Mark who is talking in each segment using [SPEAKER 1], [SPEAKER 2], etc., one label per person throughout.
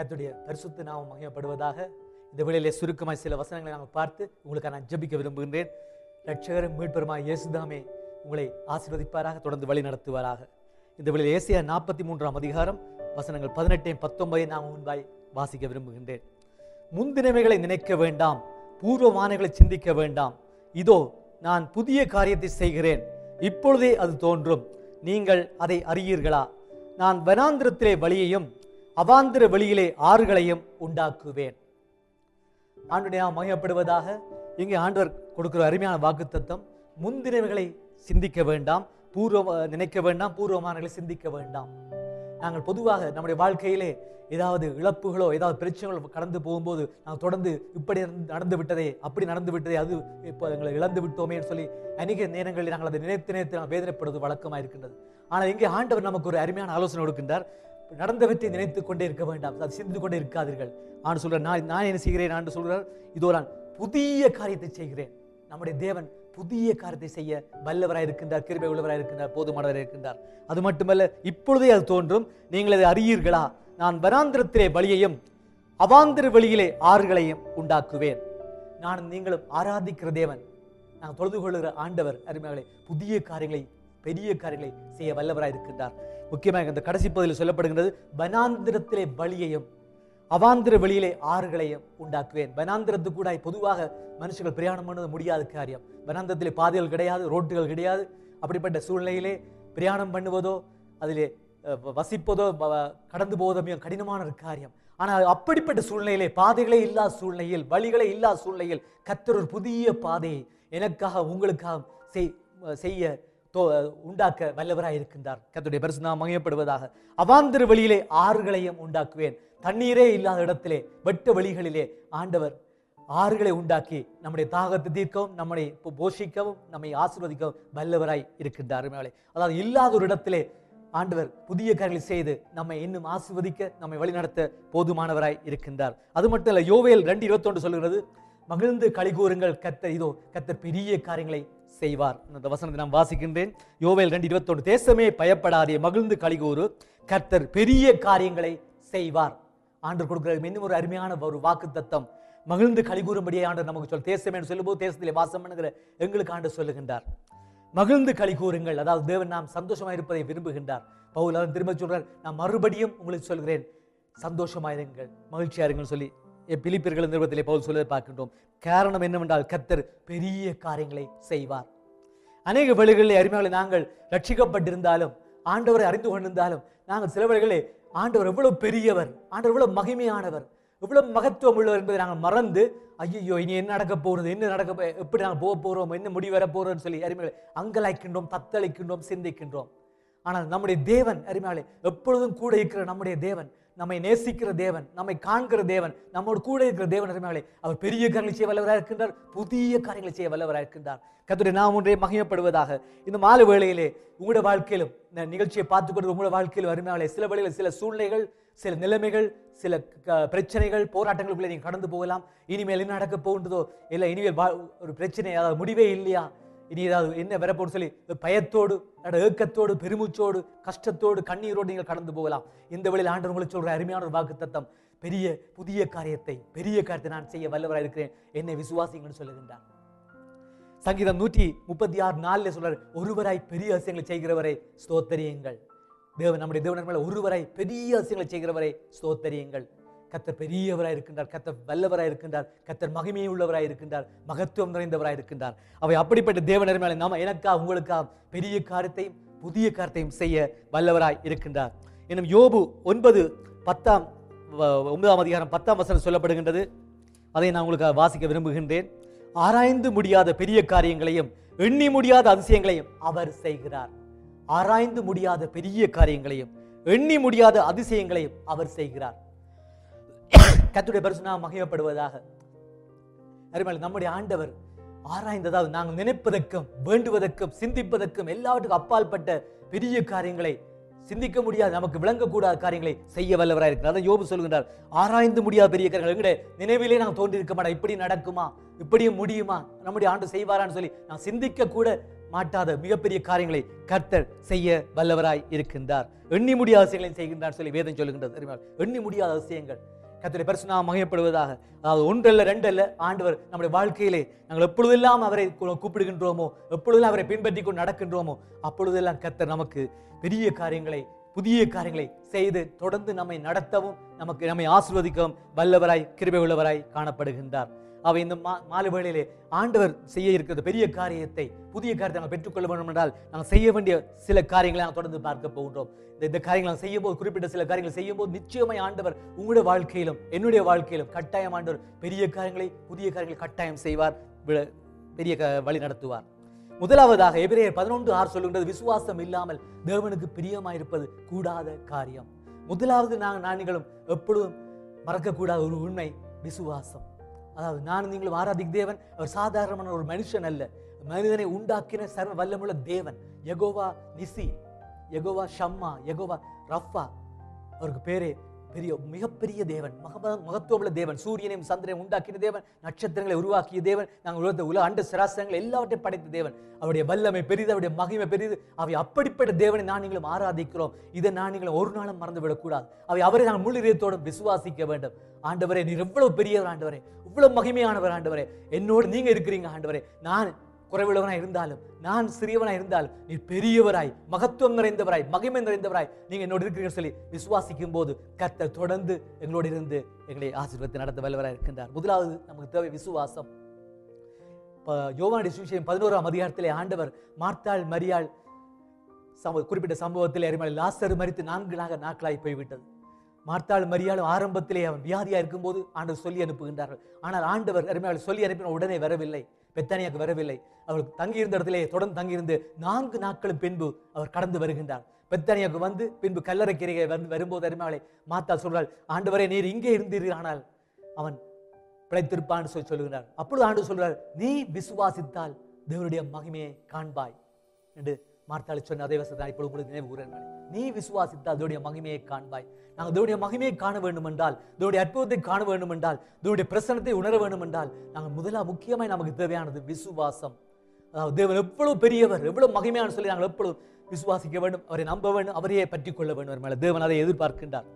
[SPEAKER 1] கத்துடைய பரிசுத்த நாமம் மகிமைப்படுவதாக இந்த வேளையிலே சுருக்கமாய் சில வசனங்களை நாங்கள் பார்த்து உங்களுக்கு நான் ஜபிக்க விரும்புகின்றேன். ரட்சகரும் மீட்பெருமாய் இயேசுதாமே உங்களை ஆசீர்வதிப்பாராக தொடர்ந்து வழி நடத்துவாராக. இந்த வேளையில் ஏசியா நாற்பத்தி மூன்றாம் அதிகாரம் வசனங்கள் பதினெட்டையும் பத்தொன்பதையும் நான் முன்பாய் வாசிக்க விரும்புகின்றேன். முன்தினவைகளை நினைக்க வேண்டாம் பூர்வமானங்களை சிந்திக்க வேண்டாம். இதோ நான் புதிய காரியத்தை செய்கிறேன். இப்பொழுதே அது தோன்றும். நீங்கள் அதை அறியீர்களா? நான் வனாந்திரத்திலே வழியையும் அவாந்திர வெளியிலே ஆறுகளையும் உண்டாக்குவேன். ஆண்டுடைய மகிமைப்படுவதாக இங்கே ஆண்டவர் கொடுக்கிற அருமையான வாக்குத்தத்தம். முந்தினவைகளை சிந்திக்க வேண்டாம். பூர்வ நினைக்க வேண்டாம். பூர்வமானங்களை சிந்திக்க வேண்டாம். நாங்கள் பொதுவாக நம்முடைய வாழ்க்கையிலே ஏதாவது இழப்புகளோ ஏதாவது பிரச்சனைகளோ கடந்து போகும்போது நாங்கள் தொடர்ந்து இப்படி நடந்து விட்டதே அப்படி நடந்து விட்டதே அது இப்போ எங்களை இழந்து விட்டோமேன்னு சொல்லி அநேக நேரங்களில் நாங்கள் அதை நினைத்து நினைத்து வேதனைப்படுவது வழக்கமாக இருக்கின்றது ஆனால் இங்கே ஆண்டவர் நமக்கு ஒரு அருமையான ஆலோசனை கொடுக்கின்றார். நடந்தவற்றை நினைத்து கொண்டே இருக்க வேண்டாம். அது சிந்தித்து கொண்டே இருக்காதீர்கள். நான் சொல்கிறேன் நான் நான் என்ன செய்கிறேன் நான் சொல்கிறார் இதோ நான் புதிய காரியத்தை செய்கிறேன். நம்முடைய தேவன் புதிய காரியத்தை செய்ய வல்லவராக இருக்கின்றார் கிருபை உள்ளவராக இருக்கின்றார் போதுமானவராக இருக்கின்றார். அது மட்டுமல்ல இப்பொழுதே அது தோன்றும். நீங்கள் அதை அறியீர்களா? நான் வனாந்திரத்திலே வழியையும் அவாந்திர வெளியிலே ஆறுகளையும் உண்டாக்குவேன். நான் நீங்களும் ஆராதிக்கிற தேவன். நாங்கள் தொழுது கொள்ளுகிற ஆண்டவர் அருமைகளை புதிய காரியங்களை பெரிய காரியங்களை செய்ய வல்லவராக இருக்கின்றார். முக்கியமாக இந்த கடைசி பகுதியில் சொல்லப்படுகின்றது வனாந்திரத்திலே வழியையும் அவாந்திர வெளியிலே ஆறுகளையும் உண்டாக்குவேன். வனாந்திரத்து கூட பொதுவாக மனுஷர்கள் பிரயாணம் பண்ணுவது முடியாத காரியம். வனாந்திரத்திலே பாதைகள் கிடையாது ரோட்டுகள் கிடையாது. அப்படிப்பட்ட சூழ்நிலையிலே பிரயாணம் பண்ணுவதோ அதிலே வசிப்பதோ வ- கடந்து போவதோ மிக கடினமான ஒரு காரியம். ஆனால் அப்படிப்பட்ட சூழ்நிலையிலே பாதைகளே இல்லாத சூழ்நிலையில் வழிகளே இல்லாத சூழ்நிலையில் கத்தர் ஒரு புதிய பாதையை எனக்காக உங்களுக்காக செய் செய்ய உண்டாக்க வல்லவராய் இருக்கின்றார். கத்துடைய பரிசு நாம் மகிமைப்படுவதாக. அவாந்திர வழியிலே ஆறுகளையும் உண்டாக்குவேன். தண்ணீரே இல்லாத இடத்திலே வெட்ட வழிகளிலே ஆண்டவர் ஆறுகளை உண்டாக்கி நம்முடைய தாகத்தை தீர்க்கவும் நம்மை போஷிக்கவும் நம்மை ஆசீர்வதிக்கவும் வல்லவராய் இருக்கின்றார் மேலே அதாவது இல்லாத ஒரு இடத்திலே ஆண்டவர் புதிய காரியங்களை செய்து நம்மை இன்னும் ஆசீர்வதிக்க நம்மை வழிநடத்த போதுமானவராய் இருக்கின்றார். அது மட்டும் இல்ல யோவேல் ரெண்டு இருபத்தொன்று சொல்கிறது மகிழ்ந்து கழிகூறுங்கள் கத்தர் இதோ கத்தர் பெரிய காரியங்களை செய்வார். இந்த வசனத்தை நான் வாசிக்கின்றேன். யோவேல் ரெண்டு இருபத்தொன்று தேசமே பயப்படாதே மகிழ்ந்து கழிகூறு கர்த்தர் பெரிய காரியங்களை செய்வார். ஆண்டு கொடுக்கிற இன்னும் ஒரு அருமையான ஒரு வாக்கு தத்தம் மகிழ்ந்து களிகூறும்படியே ஆண்டு நமக்கு சொல் தேசமே சொல்லும்போது தேசத்திலே வாசம் பண்ணுகிற எங்களுக்கு ஆண்டு சொல்லுகின்றார். மகிழ்ந்து களி கூறுங்கள். அதாவது தேவன் நாம் சந்தோஷமா இருப்பதை விரும்புகின்றார். பவுல் அவர் திரும்ப சொல்றார் நான் மறுபடியும் உங்களுக்கு சொல்கிறேன். சந்தோஷமாயிருங்கள் மகிழ்ச்சியாருங்கள் சொல்லி பிலிப்பியர்கள் நிறுவனத்திலே பவுல் சொல்வதை பார்க்கின்றோம். காரணம் என்னவென்றால் கத்தர் பெரிய காரியங்களை செய்வார். அநேக வழிகளிலே அருமைகளை நாங்கள் ரட்சிக்கப்பட்டிருந்தாலும் ஆண்டவரை அறிந்து கொண்டிருந்தாலும் நாங்கள் சில வழிகளே ஆண்டவர் எவ்வளவு பெரியவர் ஆண்டவர் எவ்வளவு மகிமையானவர் எவ்வளவு மகத்துவம் உள்ளவர் என்பதை நாங்கள் மறந்து ஐயோ இனி என்ன நடக்க போகிறது என்ன நடக்க எப்படி நாங்கள் போக போறோம் என்ன முடிவு வர போறோம்னு சொல்லி அருமைகளை அங்கலாய்க்கின்றோம் தத்தளிக்கின்றோம் சிந்திக்கின்றோம். ஆனால் நம்முடைய தேவன் அருமையாளே எப்பொழுதும் கூட இருக்கிற நம்முடைய தேவன் நம்மை நேசிக்கிற தேவன் நம்மை காண்கிற தேவன் நம்மோடு கூட இருக்கிற தேவன் அருமையாளே அவர் பெரிய காரியங்களை செய்ய வல்லவராக இருக்கின்றார் புதிய காரியங்களை செய்ய வல்லவராக இருக்கின்றார். கத்துடைய நாம் ஒன்றே மகிமைப்படுவதாக. இந்த மாலை வேளையிலே உங்களோட வாழ்க்கையிலும் இந்த நிகழ்ச்சியை பார்த்துக்கொண்டு உங்களோட வாழ்க்கையிலும் அருமையாளே சில வேளையில் சில சூழ்நிலைகள் சில நிலைமைகள் சில க- பிரச்சனைகள் போராட்டங்களுக்குள்ளே நீங்கள் கடந்து போகலாம். இனிமேல் என்ன நடக்க போகின்றதோ இல்லை இனிமேல் ஒரு பிரச்சனை அதாவது முடிவே இல்லையா? இனி ஏதாவது என்ன வரப்போன்னு சொல்லி பயத்தோடு நட ஏக்கத்தோடு பெருமூச்சோடு கஷ்டத்தோடு கண்ணீரோடு நீங்கள் கடந்து போகலாம். இந்த வழியில் ஆண்டவர் உங்களுக்கு சொல்ற அருமையான ஒரு வாக்கு தத்தம் பெரிய புதிய காரியத்தை பெரிய காரியத்தை நான் செய்ய வல்லவராக இருக்கிறேன். என்னை விசுவாசிங்கன்னு சொல்லுகின்றார். சங்கீதம் நூற்றி முப்பத்தி ஆறு நாலில் சொல்றார் ஒருவராய் பெரிய அசியங்களை செய்கிறவரை ஸ்தோத்தரியுங்கள். தேவன் நம்முடைய தேவன் ஒருவராய் பெரிய அசியங்களை செய்கிறவரை ஸ்தோத்தரியுங்கள். கத்தர் பெரியவராய் இருக்கின்றார் கத்தர் வல்லவராய் இருக்கின்றார் கத்தர் மகிமையை உள்ளவராய் இருக்கின்றார் மகத்துவம் நிறைந்தவராய் இருக்கின்றார். அவை அப்படிப்பட்ட தேவனர் மேலே நாம எனக்கா உங்களுக்கா பெரிய காரியத்தையும் புதிய காரியத்தையும் செய்ய வல்லவராய் இருக்கின்றார். இன்னும் யோபு ஒன்பது பத்தாம் வ- ஒன்பதாம் அதிகாரம் பத்தாம் வசனம் சொல்லப்படுகின்றது. அதை நான் உங்களுக்கு வாசிக்க விரும்புகின்றேன். ஆராய்ந்து முடியாத பெரிய காரியங்களையும் எண்ணி முடியாத அதிசயங்களையும் அவர் செய்கிறார். ஆராய்ந்து முடியாத பெரிய காரியங்களையும் எண்ணி முடியாத அதிசயங்களையும் அவர் செய்கிறார். கத்துடைய பரிசுனா மகிமைப்படுவதாக. அருமையில் நம்முடைய ஆண்டவர் ஆராய்ந்ததாவது நாங்கள் நினைப்பதற்கும் வேண்டுவதற்கும் சிந்திப்பதற்கும் எல்லாவற்றுக்கும் அப்பாற்பட்ட பெரிய காரியங்களை சிந்திக்க முடியாத நமக்கு விளங்கக்கூடாத காரியங்களை செய்ய வல்லவராக இருக்கிறார். யோபு சொல்கின்றார் ஆராய்ந்து முடியாத பெரிய காரியங்கள் எங்களுடைய நினைவிலே நாங்கள் தோன்றி இருக்க மாட்டோம். இப்படி நடக்குமா? இப்படியும் முடியுமா? நம்முடைய ஆண்டு செய்வாரான்னு சொல்லி நான் சிந்திக்க கூட மாட்டாத மிகப்பெரிய காரியங்களை கர்த்தர் செய்ய வல்லவராய் இருக்கின்றார். எண்ணி முடியாத விஷயங்களை செய்கின்றார் சொல்லி வேதம் சொல்லுகின்றது. எண்ணி முடியாத விஷயங்கள் கர்த்தருடைய பரிசுனா மகிமைப்படுவதாக. அதாவது ஒன்றல்ல ரெண்டல்ல ஆண்டவர் நம்முடைய வாழ்க்கையிலே நாங்கள் எப்பொழுதெல்லாம் அவரை கூப்பிடுகின்றோமோ எப்பொழுதெல்லாம் அவரை பின்பற்றி கொண்டு நடக்கின்றோமோ அப்பொழுதெல்லாம் கத்தர் நமக்கு பெரிய காரியங்களை புதிய காரியங்களை செய்து தொடர்ந்து நம்மை நடத்தவும் நமக்கு நம்மை ஆசிர்வதிக்கவும் வல்லவராய் கிருபை உள்ளவராய் காணப்படுகின்றார். அவை இந்த மா மாலை வேளையிலே ஆண்டவர் செய்ய இருக்கிற பெரிய காரியத்தை புதிய காரியத்தை நாங்கள் பெற்றுக்கொள்ள வேண்டும் என்றால் நாங்கள் செய்ய வேண்டிய சில காரியங்களை நாங்கள் தொடர்ந்து பார்க்க போகின்றோம். இந்த இந்த காரியங்களை நாங்கள் செய்யும் போது குறிப்பிட்ட சில காரியங்களை செய்யும் போது நிச்சயமாய் ஆண்டவர் உங்களுடைய வாழ்க்கையிலும் என்னுடைய வாழ்க்கையிலும் கட்டாயம் ஆண்டவர் பெரிய காரியங்களை புதிய காரியங்களை கட்டாயம் செய்வார் பெரிய க- வழி நடத்துவார். முதலாவதாக எபிரேயர் பதினொன்று ஆறு சொல்லுகின்றது விசுவாசம் இல்லாமல் தேவனுக்கு பிரியமாயிருப்பது கூடாத காரியம். முதலாவது நாங்கள் நாணிகளும் எப்பொழுதும் மறக்கக்கூடாத ஒரு உண்மை விசுவாசம். அதாவது நான் நீங்களும் ஆராதிக் தேவன். அவர் சாதாரணமான ஒரு மனுஷன் அல்ல. மனிதனை உண்டாக்கின சர்வ வல்லமுள்ள தேவன். Jehovah Nissi Jehovah Shammah Jehovah Rapha. அவருக்கு பேரே பெரிய மிகப்பெரிய தேவன் மகம மகத்துவமுள்ள தேவன் சூரியனையும் சந்திரனையும் உண்டாக்கின தேவன் நட்சத்திரங்களை உருவாக்கிய தேவன் நாங்கள் உலகத்தை உலக அண்ட சராசரங்களை எல்லாவற்றையும் படைத்த தேவன். அவருடைய வல்லமை பெரிது அவருடைய மகிமை பெரிது. அவை அப்படிப்பட்ட தேவனை நான் நீங்களும் ஆராதிக்கிறோம். இதை நான் நீங்களும் ஒரு நாளும் மறந்து விடக்கூடாது அவை அவரை நாங்கள் முள்ளிரியத்தோடு விசுவாசிக்க வேண்டும். ஆண்டவரே நீர் எவ்வளவு பெரியவர் ஆண்டவரே. இவ்வளவு மகிமையானவர் ஆண்டவரே. என்னோடு நீங்க இருக்கிறீங்க ஆண்டவரே. நான் குறைவுள்ளவனாய் இருந்தாலும் நான் சிறியவனாய் இருந்தாலும் நீ பெரியவராய் மகத்துவம் நிறைந்தவராய் மகிமை நிறைந்தவராய் நீங்க என்னோடு இருக்கிறீர்கள் சொல்லி விசுவாசிக்கும் போது கர்த்தர் தொடர்ந்து எங்களோடு இருந்து எங்களை ஆசீர்வத்தை நடத்த வல்லவராய் இருக்கின்றார். முதலாவது நமக்கு தேவை விசுவாசம். ப- யோவானுடைய சுவிசேஷம் பதினோராம் அதிகாரத்திலே ஆண்டவர் மார்த்தாள் மரியாள் சம குறிப்பிட்ட சம்பவத்தில் அறிமலை லாசர் மறித்து நான்கு நாக நாட்களாய் போய்விட்டது. மார்த்தாள் மரியாளும் ஆரம்பத்திலே அவன் வியாதியா இருக்கும்போது ஆண்டவர் சொல்லி அனுப்புகின்றார்கள். ஆனால் ஆண்டவர் அருமையாள் சொல்லி அனுப்பின உடனே வரவில்லை. பெத்தானியாக்கு வரவில்லை. அவர் தங்கியிருந்த இடத்திலே தொடர்ந்து தங்கியிருந்து நான்கு நாட்களும் பின்பு அவர் கடந்து வருகின்றார். பெத்தானியாக்கு வந்து பின்பு கல்லறைக்கிறையை வந்து வரும்போது அருமையாளை மாத்தா சொல்றாள் ஆண்டவரே நீர் இங்கே இருந்தீர்கள் ஆனால் அவன் பிழைத்திருப்பான்னு சொல்லி சொல்லுகிறார் அப்பொழுது ஆண்டு சொல்றார் நீ விசுவாசித்தால் தேவனுடைய மகிமையை காண்பாய் என்று மார்த்தாளி சொன்ன அதே வசதி இப்பொழுது உங்களுக்கு நினைவு கூறுகிறேன் நீ விசுவாசித்தால் தேவடைய மகிமையை காண்பாய். நாங்கள் தேவடைய மகிமையை காண வேண்டும் என்றால் தேவடைய அற்புதத்தை காண வேண்டும் என்றால் தேவடைய பிரசனத்தை உணர வேண்டும் என்றால் நாங்கள் முதலா முக்கியமாய் நமக்கு தேவையானது விசுவாசம். அதாவது தேவன் எவ்வளவு பெரியவர் எவ்வளவு மகிமையான சொல்லி நாங்கள் எவ்வளவு விசுவாசிக்க வேண்டும் அவரை நம்ப வேண்டும் அவரையே பற்றி கொள்ள வேண்டும் மேலே தேவன் அதை எதிர்பார்க்கின்றார்.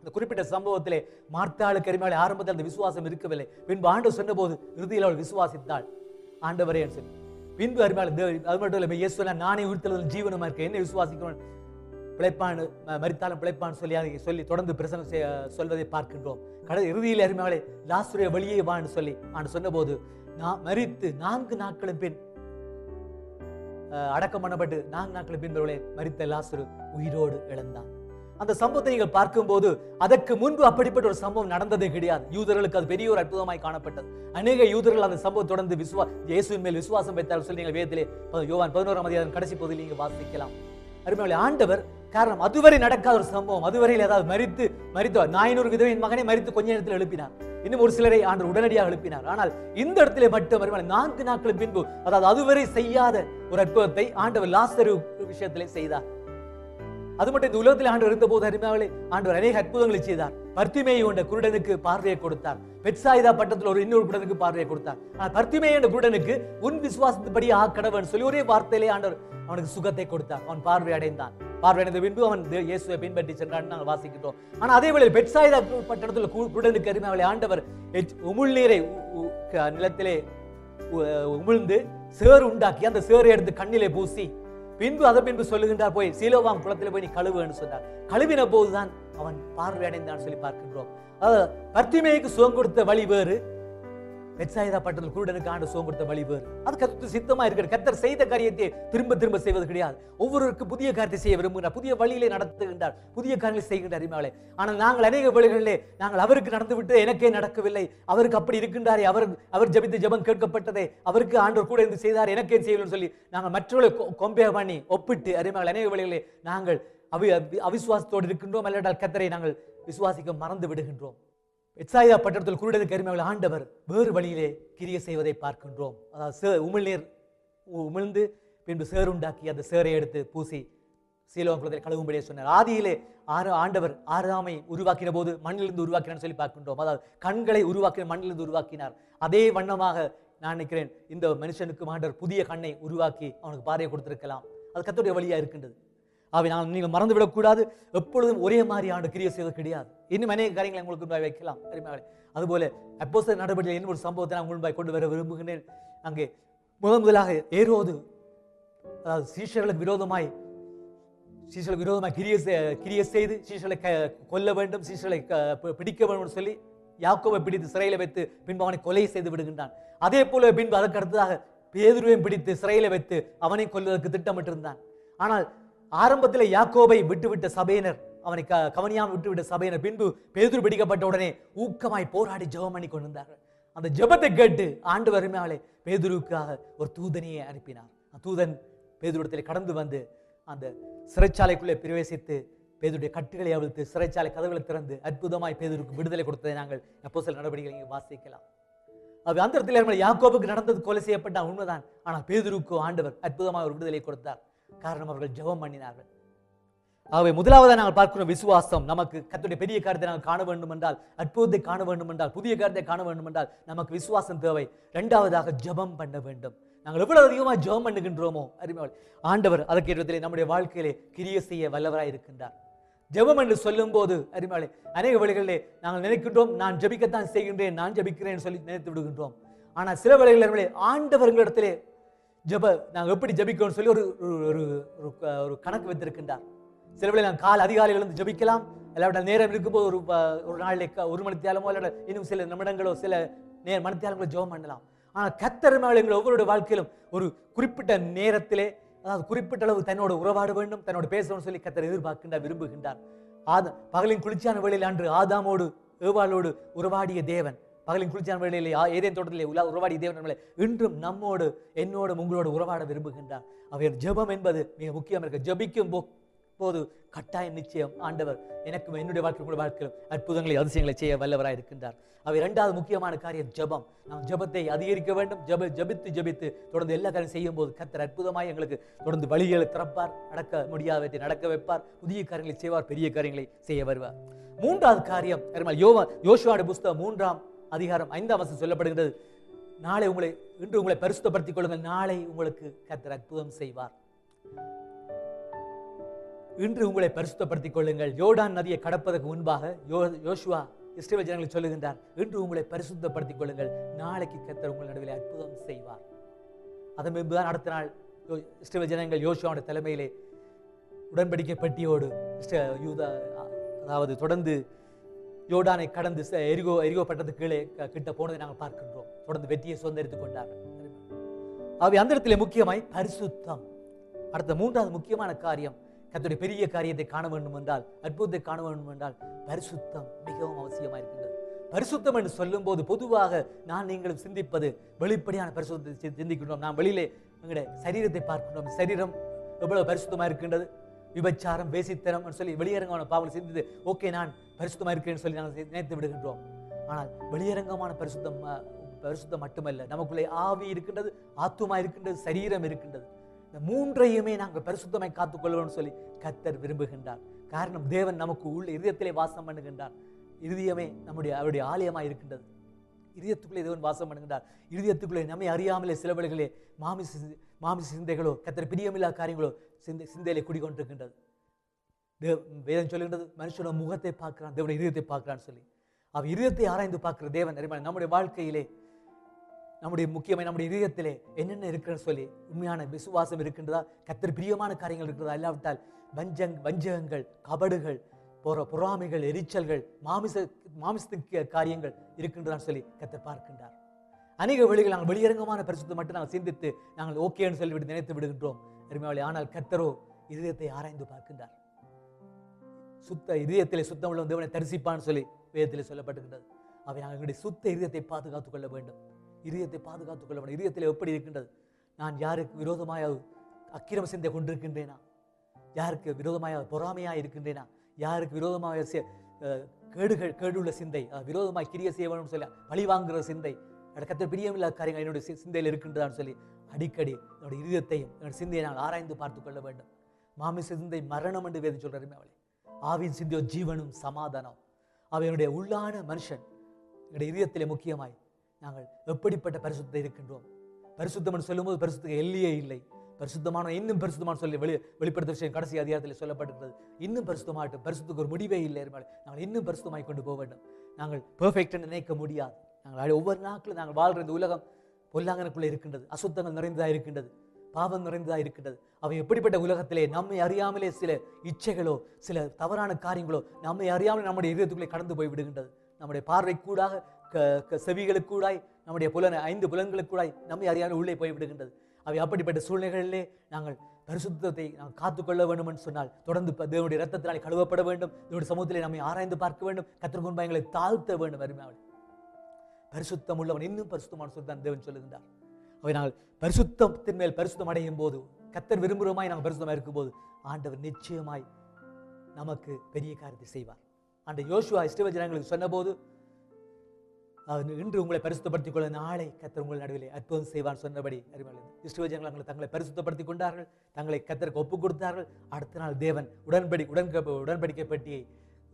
[SPEAKER 1] இந்த குறிப்பிட்ட சம்பவத்திலே மார்த்தாளுக்கு அருமையாளி ஆரம்பத்தில் அந்த விசுவாசம் இருக்கவில்லை. பின்பு ஆண்டு சொன்னபோது இறுதியில் அவள் விசுவாசித்தாள். ஆண்டவரே சொல்லி. பின்பு அறிவாளர் அது மட்டும் இல்லை இயேசு நானே உயிர்த்தெழுதல் ஜீவனமா இருக்க என்ன விசுவாசிக்கிறோம்? பிழைப்பான் மறித்தாலும் மரித்தாலும் பிழைப்பான் சொல்லி அதை சொல்லி தொடர்ந்து பிரசனம் செய்ய சொல்வதை பார்க்கின்றோம். கடல் இறுதியில் அருமையாளை லாஸ்துடைய வெளியே வான்னு சொல்லி ஆண்டு சொன்னபோது நான் மறித்து நான்கு நாட்களும் பின் அடக்கம் பண்ணப்பட்டு நான்கு நாட்களும் பின்புகளே மறித்த லாசுரு உயிரோடு இழந்தான் அந்த சம்பவத்தை நீங்கள் பார்க்கும்போது அதற்கு முன்பு அப்படிப்பட்ட ஒரு சம்பவம் நடந்ததே கிடையாது. யூதர்களுக்கு அது பெரிய ஒரு அற்புதமாய் காணப்பட்டது. அநேக யூதர்கள் அந்த சம்பவம் தொடர்ந்து விசுவா இயேசுவின் மேல் விசுவாசம் வைத்தால் சொல்லி நீங்கள் வேதத்திலே யோவான் பதினோராம் அதிகாரம் கடைசி பகுதியில் நீங்கள் வாசிக்கலாம். அருமையுள்ள ஆண்டவர் காரணம் அதுவரை நடக்காத ஒரு சம்பவம். அதுவரையில் ஏதாவது மறித்து மரித்தவர் நாயினூறு விதவையின் மகனை மறித்து கொஞ்ச நேரத்தில் எழுப்பினார். இன்னும் ஒரு சிலரை ஆண்டு உடனடியாக எழுப்பினார். ஆனால் இந்த இடத்திலே மட்டும் அருமையாளே நான்கு நாட்கள் பின்பு அதாவது அதுவரை செய்யாத ஒரு அற்புதத்தை ஆண்டவர் லாசரு விஷயத்திலே செய்தார். அது மட்டும் இந்த உலகத்தில் இருந்த போது அரிமாவளை ஆண்டவர் அநேக அற்புதங்களை செய்தார். பர்த்திமேயை கொண்ட குருடனுக்கு பார்வையை கொடுத்தார். பெட்சாயிதா பட்டத்தில் ஒரு இன்னொரு குருடனுக்கு பார்வையை கொடுத்தார். ஆனால் பர்த்திமேய என்ற குருடனுக்கு உன் விசுவாசத்தின்படி ஆ கடவன் சொல்லி ஒரே வார்த்தையிலே ஆண்டவர் அவனுக்கு சுகத்தை கொடுத்தார். அவன் பார்வை அடைந்தான். பார்வை அடைந்த பின்பு அவன் இயேசுவை பின்பற்றி சென்றான் நாங்கள் வாசிக்கின்றோம். ஆனால் அதே வேளையில் பெட்சாயிதா பட்டணத்தில் குருடனுக்கு அருமையாவளே ஆண்டவர் உமிழ் உமிழ்நீரை நிலத்திலே உ- உமிழ்ந்து சேறு உண்டாக்கி அந்த சேறை எடுத்து கண்ணிலே பூசி பின்பு அதை பின்பு சொல்லுகின்றார் போய் சீலோவாம் குளத்தில் போய் நீ கழுவுன்னு சொன்னார். கழுவின போதுதான் அவன் பார்வை அடைந்தான் சொல்லி பார்க்கின்றோம். அதாவது பர்த்திமேய்க்கு சுகம் கொடுத்த வழி வேறு பெட்சாயிதா பட்டத்தில் குருடனுக்கு ஆண்டு சுகம் கொடுத்த வழி வேறு. அது கத்து சித்தமா இருக்கிற கத்தர் செய்த காரியத்தை திரும்ப திரும்ப செய்வது கிடையாது. ஒவ்வொருவருக்கு புதிய காரியத்தை செய்ய விரும்புகிறார். புதிய வழியிலே நடத்துகின்றார். புதிய காரியங்களை செய்கின்றார் அறிமாவளே ஆனால் நாங்கள் அநேக வழிகளிலே நாங்கள் அவருக்கு நடந்துவிட்டு எனக்கே நடக்கவில்லை. அவருக்கு அப்படி இருக்கின்றாரே. அவர் அவர் ஜபித்த ஜெபம் கேட்கப்பட்டதே. அவருக்கு ஆண்டவர் கூட இருந்து செய்தார். எனக்கே செய்யணும்னு சொல்லி நாங்கள் மற்றவர்களை கொம்பே பண்ணி ஒப்பிட்டு அறிமாங்கள் அநேக வழிகளிலே நாங்கள் அவி அவிசுவாசத்தோடு இருக்கின்றோம். அல்லடால் கத்தரை நாங்கள் விசுவாசிக்க மறந்து விடுகின்றோம். எச்சாயுதா பட்டணத்தில் குருடனுக்கு அருமையாளர் ஆண்டவர் வேறு வழியிலே கிரிய செய்வதை பார்க்கின்றோம். அதாவது சே உமிழ்நீர் உமிழ்ந்து பின்பு சேருண்டாக்கி அந்த சேரை எடுத்து பூசி சீலோகம் குளத்தில் கழுவும்படியே சொன்னார். ஆதியிலே ஆறு ஆண்டவர் ஆறாமை உருவாக்கின போது மண்ணிலிருந்து உருவாக்கினார் சொல்லி பார்க்கின்றோம். அதாவது கண்களை உருவாக்கின மண்ணிலிருந்து உருவாக்கினார். அதே வண்ணமாக நான் நினைக்கிறேன் இந்த மனுஷனுக்கு ஆண்டவர் புதிய கண்ணை உருவாக்கி அவனுக்கு பார்வையை கொடுத்திருக்கலாம். அது கத்துடைய வழியாக இருக்கின்றது. அவை நான் நீங்கள் மறந்து விடக்கூடாது எப்பொழுதும் ஒரே மாதிரி ஆண்டு செய்வது கிடையாது. இன்னும் அநேக காரியங்களை உங்களுக்கு முன்பாய் வைக்கலாம். அருமையாளே அதுபோல அப்போஸ்தலர் நடவடிக்கை இன்னும் ஒரு சம்பவத்தை நான் முன்பாய் கொண்டு வர விரும்புகிறேன் அங்கே முதன் முதலாக ஏரோது அதாவது சீஷர்களுக்கு விரோதமாய் சீசர்களுக்கு விரோதமாய் கிரிய கிரிய செய்து சீசர்களை கொல்ல வேண்டும் சீசர்களை க- பி- பிடிக்க வேண்டும் சொல்லி யாக்கோவை பிடித்து சிறையில் வைத்து பின்பு அவனை கொலை செய்து விடுகின்றான். அதே போல பின்பு அதற்கு அடுத்ததாக பேதுருவையும் பிடித்து சிறையில் வைத்து அவனை கொல்வதற்கு திட்டமிட்டிருந்தான். ஆனால் ஆரம்பத்தில் யாக்கோபை விட்டுவிட்ட சபையினர் அவனை க கவனியாமல் விட்டுவிட்ட சபையினர். பின்பு பேதுரு பிடிக்கப்பட்ட உடனே ஊக்கமாய் போராடி ஜெபம் பண்ணி கொண்டிருந்தார்கள். அந்த ஜெபத்தை கேட்டு ஆண்டு வறுமையாலே பேதுருவுக்காக ஒரு தூதனையை அனுப்பினார். தூதன் பேதுருடத்தில் கடந்து வந்து அந்த சிறைச்சாலைக்குள்ளே பிரவேசித்து பேதுடைய கட்டுகளை அவிழ்த்து சிறைச்சாலை கதவுகளை திறந்து அற்புதமாய் பேதுருக்கு விடுதலை கொடுத்ததை நாங்கள் அப்போ சில நடவடிக்கைகளை இங்கே வாசிக்கலாம். அது அந்த இடத்துல யாக்கோபுக்கு நடந்தது கொலை செய்யப்பட்ட உண்மைதான். ஆனால் பேதுருக்கு ஆண்டவர் அற்புதமாக ஒரு விடுதலை கொடுத்தார். காரணம் அவர்கள் ஜெபம் பண்ணினார்கள். ஆகவே முதலாவதாக நாங்கள் பார்க்கிறோம் விசுவாசம் நமக்கு கத்துடைய பெரிய காரியத்தை நாங்கள் காண வேண்டும் என்றால் அற்புதத்தை காண வேண்டும் என்றால் புதிய காரியத்தை காண வேண்டும் என்றால் நமக்கு விசுவாசம் தேவை. ரெண்டாவதாக ஜெபம் பண்ண வேண்டும். நாங்கள் எவ்வளவு அதிகமாக ஜெபம் பண்ணுகின்றோமோ அருமையாளர் ஆண்டவர் அதற்கு இடத்திலே நம்முடைய வாழ்க்கையிலே கிரிய செய்ய வல்லவராய் இருக்கின்றார். ஜெபம் என்று சொல்லும்போது அருமையாளே அநேக வழிகளிலே நாங்கள் நினைக்கின்றோம் நான் ஜபிக்கத்தான் செய்கின்றேன் நான் ஜபிக்கிறேன் சொல்லி நினைத்து விடுகின்றோம். ஆனால் சில வேளைகளில் ஆண்டவர்களிடத்திலே ஜெப நாங்கள் எப்படி ஜபிக்கணும்னு சொல்லி ஒரு ஒரு- ஒரு கணக்கு வைத்திருக்கின்றார். சில வேளை நாங்கள் கால் அதிகாலையில் இருந்து ஜெபிக்கலாம் இல்லாவிட்டால் நேரம் இருக்கும்போது ஒரு ஒரு நாளில் ஒரு ஒரு மணித்தியாலமோ இல்லாட்ட இன்னும் சில நிமிடங்களோ சில நேர மணித்தியாலங்களோ ஜெபம் பண்ணலாம். ஆனால் கத்தர் மேலே எங்கள் ஒவ்வொருடைய வாழ்க்கையிலும் ஒரு குறிப்பிட்ட நேரத்திலே அதாவது குறிப்பிட்ட அளவு தன்னோட உறவாட வேண்டும் தன்னோட பேசணும்னு சொல்லி கத்தர் எதிர்பார்க்கின்றார் விரும்புகின்றார். ஆதா பகலின் குளிர்ச்சியான வேளையில் அன்று ஆதாமோடு ஏவாளோடு உறவாடிய தேவன் பகலின் குளிர்ச்சியான வேளையிலே ஆ- ஏதேன் தோட்டத்திலே உலா உறவாடி தேவன் இன்றும் நம்மோடு என்னோடு உங்களோடு உறவாட விரும்புகின்றார். அவர் ஜெபம் என்பது மிக முக்கியம் இருக்க. ஜெபிக்கும் போ போது கட்டாயம் நிச்சயம். ஆண்டவர் எனக்கும் என்னுடைய வாழ்க்கை கூட வாழ்க்கையிலும் அற்புதங்களை அதிசயங்களை செய்ய வல்லவராய் இருக்கின்றார். அவை இரண்டாவது முக்கியமான காரியம் ஜெபம். நாம் ஜெபத்தை அதிகரிக்க வேண்டும். ஜெப ஜெபித்து ஜெபித்து தொடர்ந்து எல்லா காரியம் செய்யும் போது கத்தர் அற்புதமாக எங்களுக்கு தொடர்ந்து வழிகளை திறப்பார். நடக்க முடியாதவற்றை நடக்க வைப்பார். புதிய காரியங்களை செய்வார். பெரிய காரியங்களை செய்ய வருவார். மூன்றாவது காரியம் யோவா யோசுவாடு புஸ்தகம் மூன்றாம் அதிகாரம் ஐந்தாம் வசம் சொல்லப்படுகிறது. நாளை உங்களை இன்று உங்களை பரிசுத்தப்படுத்திக் கொள்ளுங்கள். நாளை உங்களுக்கு கத்தர் அற்புதம் செய்வார். இன்று உங்களை பரிசுத்தப்படுத்திக் கொள்ளுங்கள். யோடான் நதியை கடப்பதற்கு முன்பாக யோ யோசுவா இஸ்ரேல் ஜனங்களுக்கு சொல்லுகின்றார். இன்று உங்களை பரிசுத்தப்படுத்திக் கொள்ளுங்கள். நாளைக்கு கத்தர் உங்கள் நடுவில் அற்புதம் செய்வார். அதன் பின்புதான் அடுத்த நாள் யோ- இஸ்ரேல் ஜனங்கள் யோசுவாவோட தலைமையிலே உடன்படிக்கை பெட்டியோடு யூதா அதாவது தொடர்ந்து யோர்டானை கடந்து எரிகோ எரிகோ பட்டது கீழே கிட்ட போனதை நாங்கள் பார்க்கின்றோம். தொடர்ந்து வெற்றியை சுதந்திரித்துக் கொண்டார்கள் அவை அந்த இடத்துல முக்கியமாய் பரிசுத்தம். அடுத்த மூன்றாவது முக்கியமான காரியம் கத்துடைய பெரிய காரியத்தை காண வேண்டும் என்றால் அற்புதத்தை காண வேண்டும் என்றால் பரிசுத்தம் மிகவும் அவசியமாக இருக்கின்றது. பரிசுத்தம் என்று சொல்லும்போது பொதுவாக நான் நீங்களும் சிந்திப்பது வெளிப்படையான பரிசுத்தத்தை சி- சிந்திக்கின்றோம். நாம் வெளியிலே எங்களுடைய சரீரத்தை பார்க்கின்றோம். சரீரம் எவ்வளவு பரிசுத்தமாக இருக்கின்றது? விபச்சாரம் வேசித்தனம் சொல்லி வெளியரங்கமான பாவம் சிந்தித்து ஓகே நான் பரிசுத்தமாக இருக்கிறேன்னு சொல்லி நாங்கள் நினைத்து விடுகின்றோம். ஆனால் வெளியரங்கமான பரிசுத்தம் பரிசுத்தம் மட்டுமல்ல நமக்குள்ளே ஆவி இருக்கின்றது ஆத்துமா இருக்கின்றது சரீரம் இருக்கின்றது. இந்த மூன்றையுமே நாங்கள் பரிசுத்தமாய் காத்துக்கொள்வோம்னு சொல்லி கத்தர் விரும்புகின்றார். காரணம் தேவன் நமக்கு உள்ள இதயத்திலே வாசம் பண்ணுகின்றார். இருதயமே நம்முடைய அவருடைய ஆலயமாக இருக்கின்றது. இதயத்துக்குள்ளே தேவன் வாசம் பண்ணுகின்றார். இதயத்துக்குள்ளே நம்மை அறியாமலே சில வேளைகளே மாமிச சிந்தை- மாமிச சிந்தைகளோ கத்திர பிரியமில்லாத காரியங்களோ சிந்தை சிந்தையிலே குடிகொண்டிருக்கின்றது. தேவ வேதம் சொல்லுகின்றது மனுஷனோட முகத்தை பார்க்கிறான் தேவனுடைய இதயத்தை பார்க்கிறான்னு சொல்லி. அவ இதயத்தை ஆராய்ந்து பார்க்குற தேவன் அறிவான் நம்முடைய வாழ்க்கையிலே நம்முடைய முக்கியமாக நம்முடைய இதயத்திலே என்னென்ன இருக்குன்னு சொல்லி உண்மையான விசுவாசம் இருக்கின்றதா கத்திர பிரியமான காரியங்கள் இருக்கிறதா இல்லாவிட்டால் வஞ்சங் வஞ்சகங்கள் கபடுகள் போற பொறாமைகள் எரிச்சல்கள் மாமிச மாமிசத்துக்கு காரியங்கள் இருக்கின்றான்னு சொல்லி கத்தை பார்க்கின்றார். அநேக வழிகள் நாங்கள் வெளியரங்கமான பரிசுத்தை மட்டும் நாங்கள் சிந்தித்து நாங்கள் ஓகேன்னு சொல்லிவிட்டு நினைத்து விடுகின்றோம். அருமையாளி ஆனால் கத்தரோ இதயத்தை ஆராய்ந்து பார்க்கின்றார். சுத்த இதயத்திலே சுத்தம் உள்ள தேவனை தரிசிப்பான்னு சொல்லி வேதத்திலே சொல்லப்பட்டுகின்றது அவை நாங்கள் எங்களுடைய சுத்த இதயத்தை பாதுகாத்துக் கொள்ள வேண்டும். இதயத்தை பாதுகாத்துக் கொள்ள வேண்டும். இதயத்தில் எப்படி இருக்கின்றது? நான் யாருக்கு விரோதமாய் அக்கிரம சிந்தை கொண்டிருக்கின்றேனா? யாருக்கு விரோதமாய் பொறாமையாக இருக்கின்றேனா? யாருக்கு விரோதமாக கேடுகள் கேடுள்ள சிந்தை விரோதமாக விரோதமாய் கிரிய செய்ய வேணும்னு சொல்லி பழி வாங்குகிற சிந்தை கத்த பிரியமில்லாத காரியங்கள் என்னுடைய சிந்தையில் இருக்கின்றதான்னு சொல்லி அடிக்கடி என்னுடைய இதயத்தையும் என்னுடைய சிந்தையை நாங்கள் ஆராய்ந்து பார்த்து கொள்ள வேண்டும். மாமிச சிந்தை மரணம் என்று வேதம் சொல்கிறாருமே அவளே. ஆவின் சிந்தையோ ஜீவனும் சமாதானம். அவனுடைய உள்ளான மனுஷன். என்னுடைய இதயத்திலே முக்கியமாய் நாங்கள் எப்படிப்பட்ட பரிசுத்தம் இருக்கின்றோம்? பரிசுத்தம் சொல்லும்போது பரிசுத்த எல்லையே இல்லை. பரிசுத்தமான இன்னும் பரிசுத்தமான சொல்லி வெளி வெளிப்படுத்த விஷயம் கடைசி அதிகாரத்தில் சொல்லப்பட்டிருக்கிறது. இன்னும் பரிசுத்தமாகட்டும் பரிசுத்துக்கு ஒரு முடிவே இல்லை எருமாள். நாங்கள் இன்னும் பரிசுத்தமாய் கொண்டு போக வேண்டும். நாங்கள் பெர்ஃபெக்ட் நினைக்க முடியாது. நாங்கள் ஒவ்வொரு நாட்களும் நாங்கள் வாழ்கிற இந்த உலகம் பொல்லாங்கனுக்குள்ளே இருக்கின்றது. அசுத்தங்கள் நிறைந்ததாக இருக்கின்றது. பாவம் நிறைந்ததாக இருக்கின்றது. அவை எப்படிப்பட்ட உலகத்திலே நம்மை அறியாமலே சில இச்சைகளோ சில தவறான காரியங்களோ நம்மை அறியாமலே நம்முடைய இதயத்துக்குள்ளே கடந்து போய் விடுகின்றது. நம்முடைய பார்வைக்கூடாக க- க- செவிகளுக்கூடாய் நம்முடைய புலன் ஐந்து புலன்களுக்கூடாய் நம்மை அறியாமல் உள்ளே போய் விடுகின்றது. அவை அப்படிப்பட்ட சூழ்நிலைகளிலே நாங்கள் பரிசுத்தத்தை நாங்கள் காத்துக்கொள்ள வேண்டும் என்று சொன்னால் தொடர்ந்து தேவனுடைய ரத்தத்தினாலே கழுவப்பட வேண்டும். தேவனுடைய சமூகத்திலே நம்மை ஆராய்ந்து பார்க்க வேண்டும். கத்திற்கு முன்பாக எங்களை தாழ்த்த வேண்டும் அருமையாவளே பரிசுத்தம் உள்ளவன் இன்னும் பரிசுத்தமான சொல்லி தான் தேவன் சொல்லுகின்றார். அவை நாங்கள் பரிசுத்தத்தின் மேல் பரிசுத்தம் அடையும் போது கத்தர் விரும்புகிறோமாய் நாங்கள் பரிசுத்தமாக இருக்கும்போது ஆண்டவர் நிச்சயமாய் நமக்கு பெரிய காரியத்தை செய்வார். ஆண்ட யோசுவா இஷ்டவ ஜனங்களுக்கு சொன்னபோது இன்று உங்களை பரிசுத்தப்படுத்திக் கொள்ள நாளை கத்தர் உங்கள் நடுவிலே அற்புதம் செய்வான் சொன்னபடி அறிவாளர் இஸ்ரோஜனங்கள் ஜனங்கள் தங்களை- பரிசுத்தப்படுத்திக் கொண்டார்கள் தங்களை கத்தருக்கு ஒப்புக் கொடுத்தார்கள் அடுத்த நாள் தேவன் உடன்படி உடன் உடன்படிக்கை பெட்டியை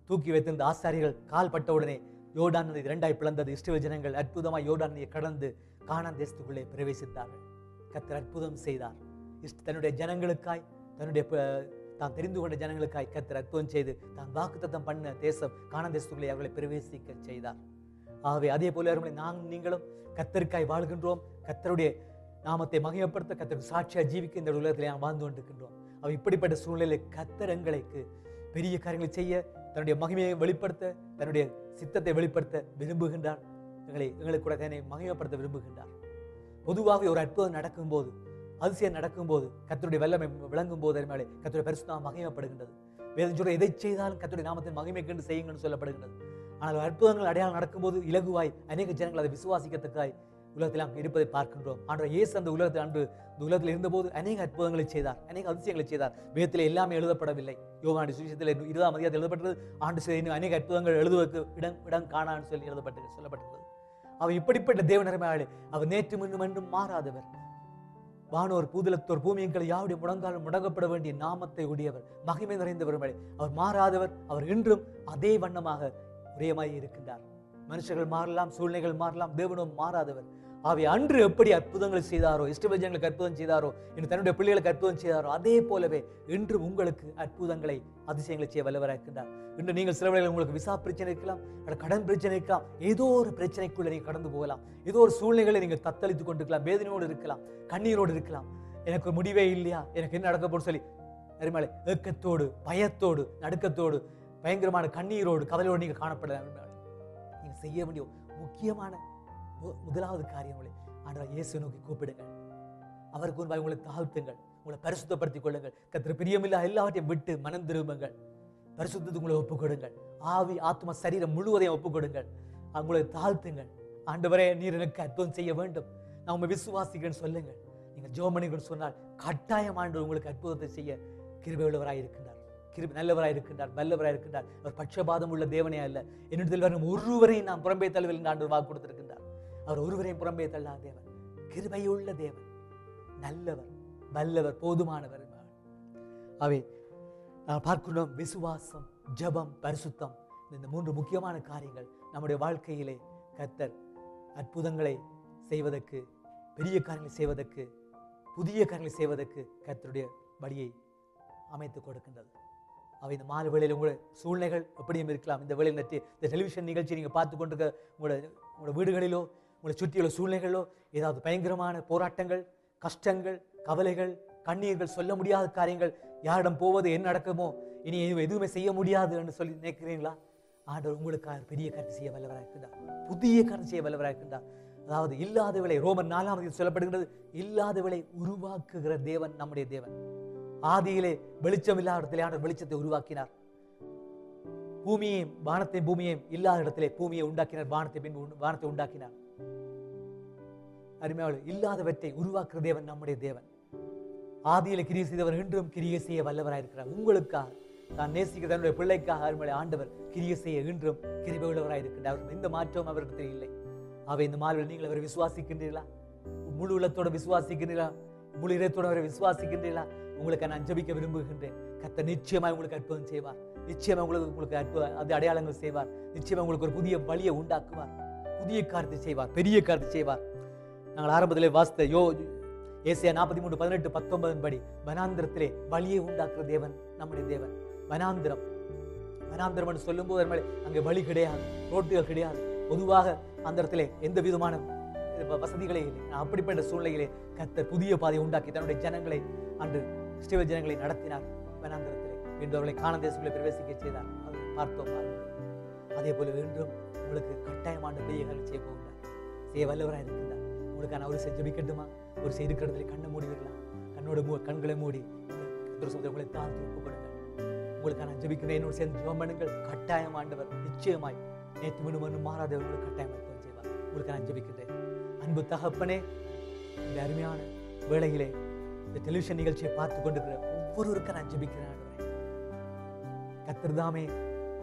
[SPEAKER 1] தூக்கி வைத்திருந்த ஆசாரிகள் கால் பட்ட உடனே நதி இரண்டாய் பிளந்தது. இஸ்ரவேல் ஜனங்கள் அற்புதமாய் யோர்டான் நதியை கடந்து கானான் தேசத்துக்குள்ளே பிரவேசித்தார்கள். கத்தர் அற்புதம் செய்தார். இஷ்ட தன்னுடைய ஜனங்களுக்காய் தன்னுடைய தான் தெரிந்து கொண்ட ஜனங்களுக்காய் கத்தர் அற்புதம் செய்து தான் வாக்குத்தத்தம் பண்ண தேசம் கானான் தேசத்துக்குள்ளே அவர்களை பிரவேசிக்க செய்தார். ஆகவே அதே போல அருமை நாங்கள் நீங்களும் கத்தருக்காய் வாழ்கின்றோம். கத்தருடைய நாமத்தை மகிமைப்படுத்த கத்தருக்கு சாட்சியா ஜீவிக்க இந்த உலகத்தில் நாம் வாழ்ந்து கொண்டிருக்கின்றோம். அவ இப்படிப்பட்ட சூழ்நிலையில் கத்தர் எங்களுக்கு பெரிய காரியங்களை செய்ய தன்னுடைய மகிமையை வெளிப்படுத்த தன்னுடைய சித்தத்தை வெளிப்படுத்த விரும்புகின்றார். எங்களை எங்களுக்கு கூட தன்னை மகிமைப்படுத்த விரும்புகின்றார். பொதுவாக ஒரு அற்புதம் நடக்கும்போது அதிசயம் நடக்கும்போது கத்தருடைய வல்லமை விளங்கும் போது மேலே கத்தருடைய பரிசுத்தம் மகிமைப்படுகின்றது. வேதம் சொல்ற எதை செய்தாலும் கத்தருடைய நாமத்தின் மகிமை கண்டு செய்யுங்கன்னு சொல்லப்படுகின்றது. ஆனால் அற்புதங்கள் அடையாளம் நடக்கும்போது இலகுவாய் அநேக ஜனங்கள் அதை விசுவாசிக்கத்தக்காய் உலகத்தில் நாம் இருப்பதை பார்க்கின்றோம். ஆண்டவர் இயேசு அந்த உலகத்தில் அன்று இந்த உலகத்தில் இருந்தபோது அநேக அற்புதங்களை செய்தார் அநேக அதிசயங்களை செய்தார். வேதத்தில் எல்லாமே எழுதப்படவில்லை. யோகாண்டு சுவிசத்தில் இருபதாம் அதிகாரத்தில் எழுதப்பட்டது ஆண்டு செய்த இன்னும் அநேக அற்புதங்கள் எழுதுவதற்கு இடம் இடம் காணான்னு சொல்லி எழுதப்பட்டு சொல்லப்பட்டது. அவர் இப்படிப்பட்ட தேவனரமையாளே அவர் நேற்று முன்னும் என்றும் மாறாதவர். வானோர் பூதலத்தோர் பூமியங்கள் யாவுடைய முடங்காலும் முடங்கப்பட வேண்டிய நாமத்தை உடையவர். மகிமை நிறைந்தவர் அவர் மாறாதவர் அவர் இன்றும் அதே வண்ணமாக பிரியமாய் இருக்கின்றார். மனுஷர்கள் மாறலாம் சூழ்நிலைகள் மாறலாம் தேவனும் மாறாதவர். அவை அன்று எப்படி அற்புதங்கள் செய்தாரோ இஷ்டபஜங்களுக்கு அற்புதம் செய்தாரோ இன்று தன்னுடைய பிள்ளைகளுக்கு அற்புதம் செய்தாரோ அதே போலவே இன்று உங்களுக்கு அற்புதங்களை அதிசயங்களை செய்ய வல்லவராக இருக்கின்றார். இன்று நீங்கள் சில உங்களுக்கு விசா பிரச்சனை இருக்கலாம் கடன் பிரச்சனை இருக்கலாம் ஏதோ ஒரு பிரச்சனைக்குள்ள நீங்கள் கடந்து போகலாம். ஏதோ ஒரு சூழ்நிலைகளை நீங்கள் தத்தளித்துக் கொண்டிருக்கலாம் வேதனையோடு இருக்கலாம் கண்ணீரோடு இருக்கலாம். எனக்கு முடிவே இல்லையா? எனக்கு என்ன நடக்க போன்னு சொல்லி அருமாளை ஏக்கத்தோடு பயத்தோடு நடுக்கத்தோடு பயங்கரமான கண்ணீரோடு கவலையோடு நீங்கள் காணப்படலாம் நீங்கள் செய்ய வேண்டிய முக்கியமான மு- முதலாவது காரியங்களை ஆண்டவர் இயேசு நோக்கி கூப்பிடுங்கள். அவருக்கு முன்பாக உங்களை தாழ்த்துங்கள். உங்களை பரிசுத்தப்படுத்திக் கொள்ளுங்கள். கத்திர பிரியமில்லா எல்லாவற்றையும் விட்டு மனம் திரும்புங்கள். பரிசுத்தத்துக்கு உங்களை ஒப்புக்கொடுங்கள். ஆவி ஆத்மா சரீரம் முழுவதையும் ஒப்புக்கொடுங்கள். அவங்களை உங்களை தாழ்த்துங்கள். ஆண்டவரே நீர் எனக்கு அற்புதம் செய்ய வேண்டும். நான் உண்மை விசுவாசிக்கிறேன்னு சொல்லுங்கள். நீங்கள் ஜோமணிகள் சொன்னால் கட்டாயம் ஆண்டு உங்களுக்கு அற்புதத்தை செய்ய கிருபையுள்ளவராக இருக்கின்றார் கிருபி நல்லவராக இருக்கின்றார் வல்லவராக இருக்கின்றார். அவர் பட்சபாதம் உள்ள தேவனே அல்ல. என்னிடத்தில் வரும் ஒருவரையும் நான் புறம்பே தள்ளவில் என்று ஆண்டு வாக்கு கொடுத்திருக்கின்றார். அவர் ஒருவரையும் புறம்பே தள்ளா தேவன். கிருபையுள்ள தேவன். நல்லவர் வல்லவர் போதுமானவர் அவை நான் பார்க்கணும் விசுவாசம் ஜபம் பரிசுத்தம். இந்த மூன்று முக்கியமான காரியங்கள் நம்முடைய வாழ்க்கையிலே கர்த்தர் அற்புதங்களை செய்வதற்கு பெரிய காரியங்களை செய்வதற்கு புதிய காரியங்களை செய்வதற்கு கர்த்தருடைய வழியை அமைத்து கொடுக்கின்றது. அவை இந்த மாலை வேளையில் உங்களோட சூழ்நிலைகள் எப்படியும் இருக்கலாம். இந்த வேளையில் நட்டு இந்த டெலிவிஷன் நிகழ்ச்சி நீங்கள் பார்த்து கொண்டிருக்க உங்களோட உங்களோட வீடுகளிலோ உங்களை சுற்றியுள்ள சூழ்நிலைகளோ ஏதாவது பயங்கரமான போராட்டங்கள் கஷ்டங்கள் கவலைகள் கண்ணீர்கள் சொல்ல முடியாத காரியங்கள் யாரிடம் போவது என்ன நடக்குமோ இனி எதுவுமே செய்ய முடியாது என்று சொல்லி நினைக்கிறீங்களா ஆண்டவர் உங்களுக்காக பெரிய கருத்து செய்ய வல்லவராக இருக்கின்றார் புதிய கருத்து செய்ய வல்லவராக இருக்கின்றார் அதாவது இல்லாத விலை ரோமன் நாலாம் சொல்லப்படுகிறது இல்லாத விலை உருவாக்குகிற தேவன் நம்முடைய தேவன். ஆதியிலே வெளிச்சம் இல்லாத இடத்திலே ஆண்டவர் வெளிச்சத்தை உருவாக்கினார். பூமியையும் வானத்தையும் பூமியையும் இல்லாத இடத்திலே பூமியை உண்டாக்கினார். வானத்தை பின்பு வானத்தை உண்டாக்கினார். அருமையாளர் இல்லாதவற்றை உருவாக்குற தேவன் நம்முடைய தேவன். ஆதியில கிரியை செய்தவர் இன்றும் கிரியை செய்ய வல்லவராயிருக்கிறார் உங்களுக்காக தான் நேசிக்கிற தன்னுடைய பிள்ளைக்காக அருமையை ஆண்டவர் கிரியை செய்ய இன்றும் கிருபை உள்ளவராயிருக்கின்றார் அவருக்கு எந்த மாற்றமும் அவரிடத்தில் இல்லை. அவை இந்த மால்வில் நீங்கள் அவரை விசுவாசிக்கின்றீர்களா? முழு உள்ளத்தோடு விசுவாசிக்கின்றீர்களா? முழு இதயத்தோட அவரை விசுவாசிக்கின்றீர்களா? உங்களுக்கு நான் ஜபிக்க விரும்புகின்றேன். கத்த நிச்சயமாக உங்களுக்கு அற்புதம் செய்வார். நிச்சயமா உங்களுக்கு உங்களுக்கு அற்புத அது அடையாளங்கள் செய்வார். நிச்சயமா உங்களுக்கு ஒரு புதிய வழியை உண்டாக்குவார். புதிய காரியத்தை செய்வார். பெரிய காரியத்தை செய்வார். நாங்கள் ஆரம்பத்திலே வாசித்த யோ ஏசியா நாற்பத்தி மூணு பதினெட்டு பத்தொன்பதன் படி வனாந்திரத்திலே வழியை உண்டாக்குற தேவன் நம்முடைய தேவன். வனாந்திரம். வனாந்திரம் என்று சொல்லும்போது அங்கே வழி கிடையாது. ரோட்டுகள் கிடையாது. பொதுவாக அந்த இடத்துல எந்த விதமான வசதிகளே இல்லை. நான் அப்படிப்பட்ட சூழ்நிலையிலே கத்த புதிய பாதையை உண்டாக்கி தன்னுடைய ஜனங்களை அன்று இஸ்ரவேல் ஜனங்களை நடத்தினார் வனாந்திரத்திலே. மீண்டும் அவர்களை காண தேசங்களை பிரவேசிக்க செய்தார். அதை பார்த்தோம். அதே போல இன்றும் உங்களுக்கு கட்டாயமான பெரிய செய்ய போகிறார் செய்ய வல்லவராக இருக்கின்றார். உங்களுக்கான ஒரு செஞ்சு ஜெபிக்கட்டுமா? ஒரு செய்து இடத்துல கண்ணை மூடி விடலாம் கண்ணோட மூ கண்களை மூடி உங்களை தாழ்த்தி ஒப்புக் கொடுங்கள் உங்களுக்கான ஜபிக்கிற என்னோடு சேர்ந்து ஜெபம் பண்ணுங்கள். கட்டாயம் ஆண்டவர் நிச்சயமாய் நேற்று மீண்டும் ஒன்று மாறாதவர்களுக்கு கட்டாயம் அற்புதம் செய்வார். உங்களுக்கு நான் ஜபிக்கின்றேன். அன்பு தகப்பனே இந்த அருமையான வேளையிலே இந்த டெலிவிஷன் நிகழ்ச்சியை பார்த்து கொண்டிருக்கிற ஒவ்வொருவருக்கும் நான் ஜெபிக்கிறேன் ஆண்டவரே. கத்திரதாமே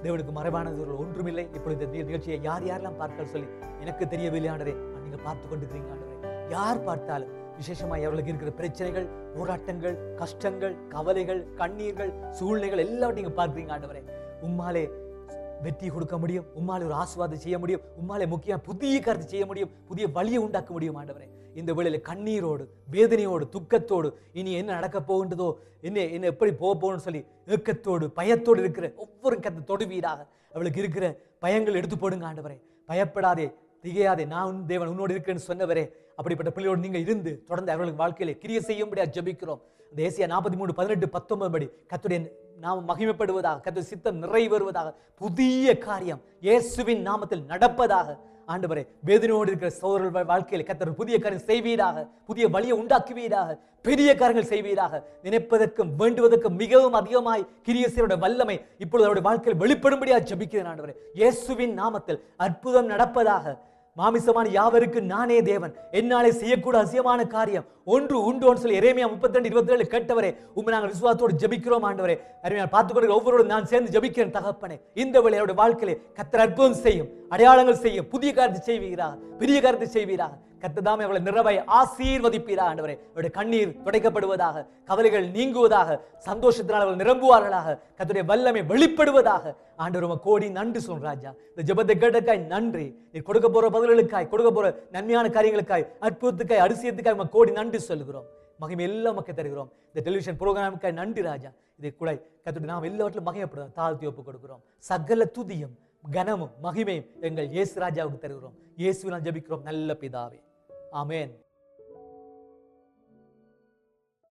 [SPEAKER 1] தேவனுக்கு மறைவானவர்கள் ஒன்றுமில்லை. இப்பொழுது இந்த நிகழ்ச்சியை யார் யாரெல்லாம் பார்க்க சொல்லி எனக்கு தெரியவில்லை ஆண்டவரே. நீங்க பார்த்து கொண்டிருக்கிறீங்க ஆண்டரே யார் பார்த்தாலும் விசேஷமாய் அவர்களுக்கு இருக்கிற பிரச்சனைகள் போராட்டங்கள் கஷ்டங்கள் கவலைகள் கண்ணீர்கள் சூழ்நிலைகள் எல்லாவற்றையும் நீங்க பார்க்கிறீங்க ஆண்டவரே. உம்மாலே வெற்றி கொடுக்க முடியும். உம்மாலே ஒரு ஆசுவாதம் செய்ய முடியும். உம்மாலே முக்கியம் புதிய கருத்து செய்ய முடியும். புதிய வழியை உண்டாக்க முடியும் ஆண்டவரே. இந்த வேளையில் கண்ணீரோடு வேதனையோடு துக்கத்தோடு இனி என்ன நடக்க போகின்றதோ என்ன என்ன எப்படி போக போகணும்னு சொல்லி ஏக்கத்தோடு பயத்தோடு இருக்கிற ஒவ்வொரு கத்தை தொடுவீராக. அவளுக்கு இருக்கிற பயங்கள் எடுத்து போடுங்க ஆண்டவரே. பயப்படாதே திகையாதே. நான் தேவன் உன்னோடு இருக்கிறேன்னு சொன்னவரே. அப்படிப்பட்ட பிள்ளையோடு நீங்கள் இருந்து தொடர்ந்து அவர்களுக்கு வாழ்க்கையில கிரிய செய்யும்படியாக ஜபிக்கிறோம். இந்த ஏசியா நாற்பத்தி மூணு பதினெட்டு பத்தொன்பது படி கத்துடைய நாம் மகிமைப்படுவதாக கத்துடைய சித்தம் நிறைவேறுவதாக புதிய காரியம் இயேசுவின் நாமத்தில் நடப்பதாக ஆண்டவரே வேதனையோடு இருக்கிற சோதரர்கள் வாழ்க்கையில் கத்தர் புதிய காரியம் செய்வீராக புதிய வழியை உண்டாக்குவீராக பெரிய காரியங்கள் செய்வீராக. நினைப்பதற்கும் வேண்டுவதற்கும் மிகவும் அதிகமாய் கிரியசரோட வல்லமை இப்பொழுது அவருடைய வாழ்க்கையில் வெளிப்படும்படியா ஜபிக்கிறேன் ஆண்டவரே. இயேசுவின் நாமத்தில் அற்புதம் நடப்பதாக மாமிசமான யாவருக்கு நானே தேவன். என்னாலே செய்யக்கூட அசியமான காரியம். ஒன்று உண்டோன்னு சொல்லி இறைமையா முப்பத்தி ரெண்டு இருபத்தி ஏழு கேட்டவரே உண்மை நாங்கள் விசுவாசத்தோடு ஜபிக்கிறோம் ஆண்டவரே. அருமையான பார்த்துக் கொண்டு ஒவ்வொருவரும் நான் சேர்ந்து ஜபிக்கிறேன் தகப்பனே. இந்த வேளை அவருடைய வாழ்க்கையிலே கத்திர அற்புதம் செய்யும் அடையாளங்கள் செய்யும் புதிய காரியத்தை செய்வீராக பெரிய காரியத்தை செய்வீராக கத்ததாமே அவளை நிறவை ஆசீர்வதிப்பீராக ஆண்டவரே. அவருடைய கண்ணீர் துடைக்கப்படுவதாக கவலைகள் நீங்குவதாக சந்தோஷத்தினால் அவர்கள் நிரம்புவார்களாக கத்துடைய வல்லமை வெளிப்படுவதாக. ஆண்டவர் உமக்கு கோடி நன்றி சொல் ராஜா. இந்த ஜெபத்தை கேட்டக்காய் நன்றி. நீ கொடுக்க போற பதில்களுக்காய் கொடுக்க போற நன்மையான காரியங்களுக்காய் அற்புதத்துக்காய் அரிசியத்துக்காய் உமக்கு கோடி நன்றி சொல்லுகிறோம். மகிமை எல்லாம் மக்கள் தருகிறோம். இந்த டெலிவிஷன் ப்ரோக்ராமுக்காய் நன்றி ராஜா. இதை கூட கத்துட்டு நாம் எல்லாவற்றிலும் மகிமைப்படுறோம் தாழ்த்தி ஒப்பு கொடுக்கிறோம். சகல துதியும் கனமும் மகிமையும் எங்கள் இயேசு ராஜாவுக்கு தருகிறோம். இயேசுவினால் ஜபிக்கிறோம். நல்ல பிதாவே. Amen.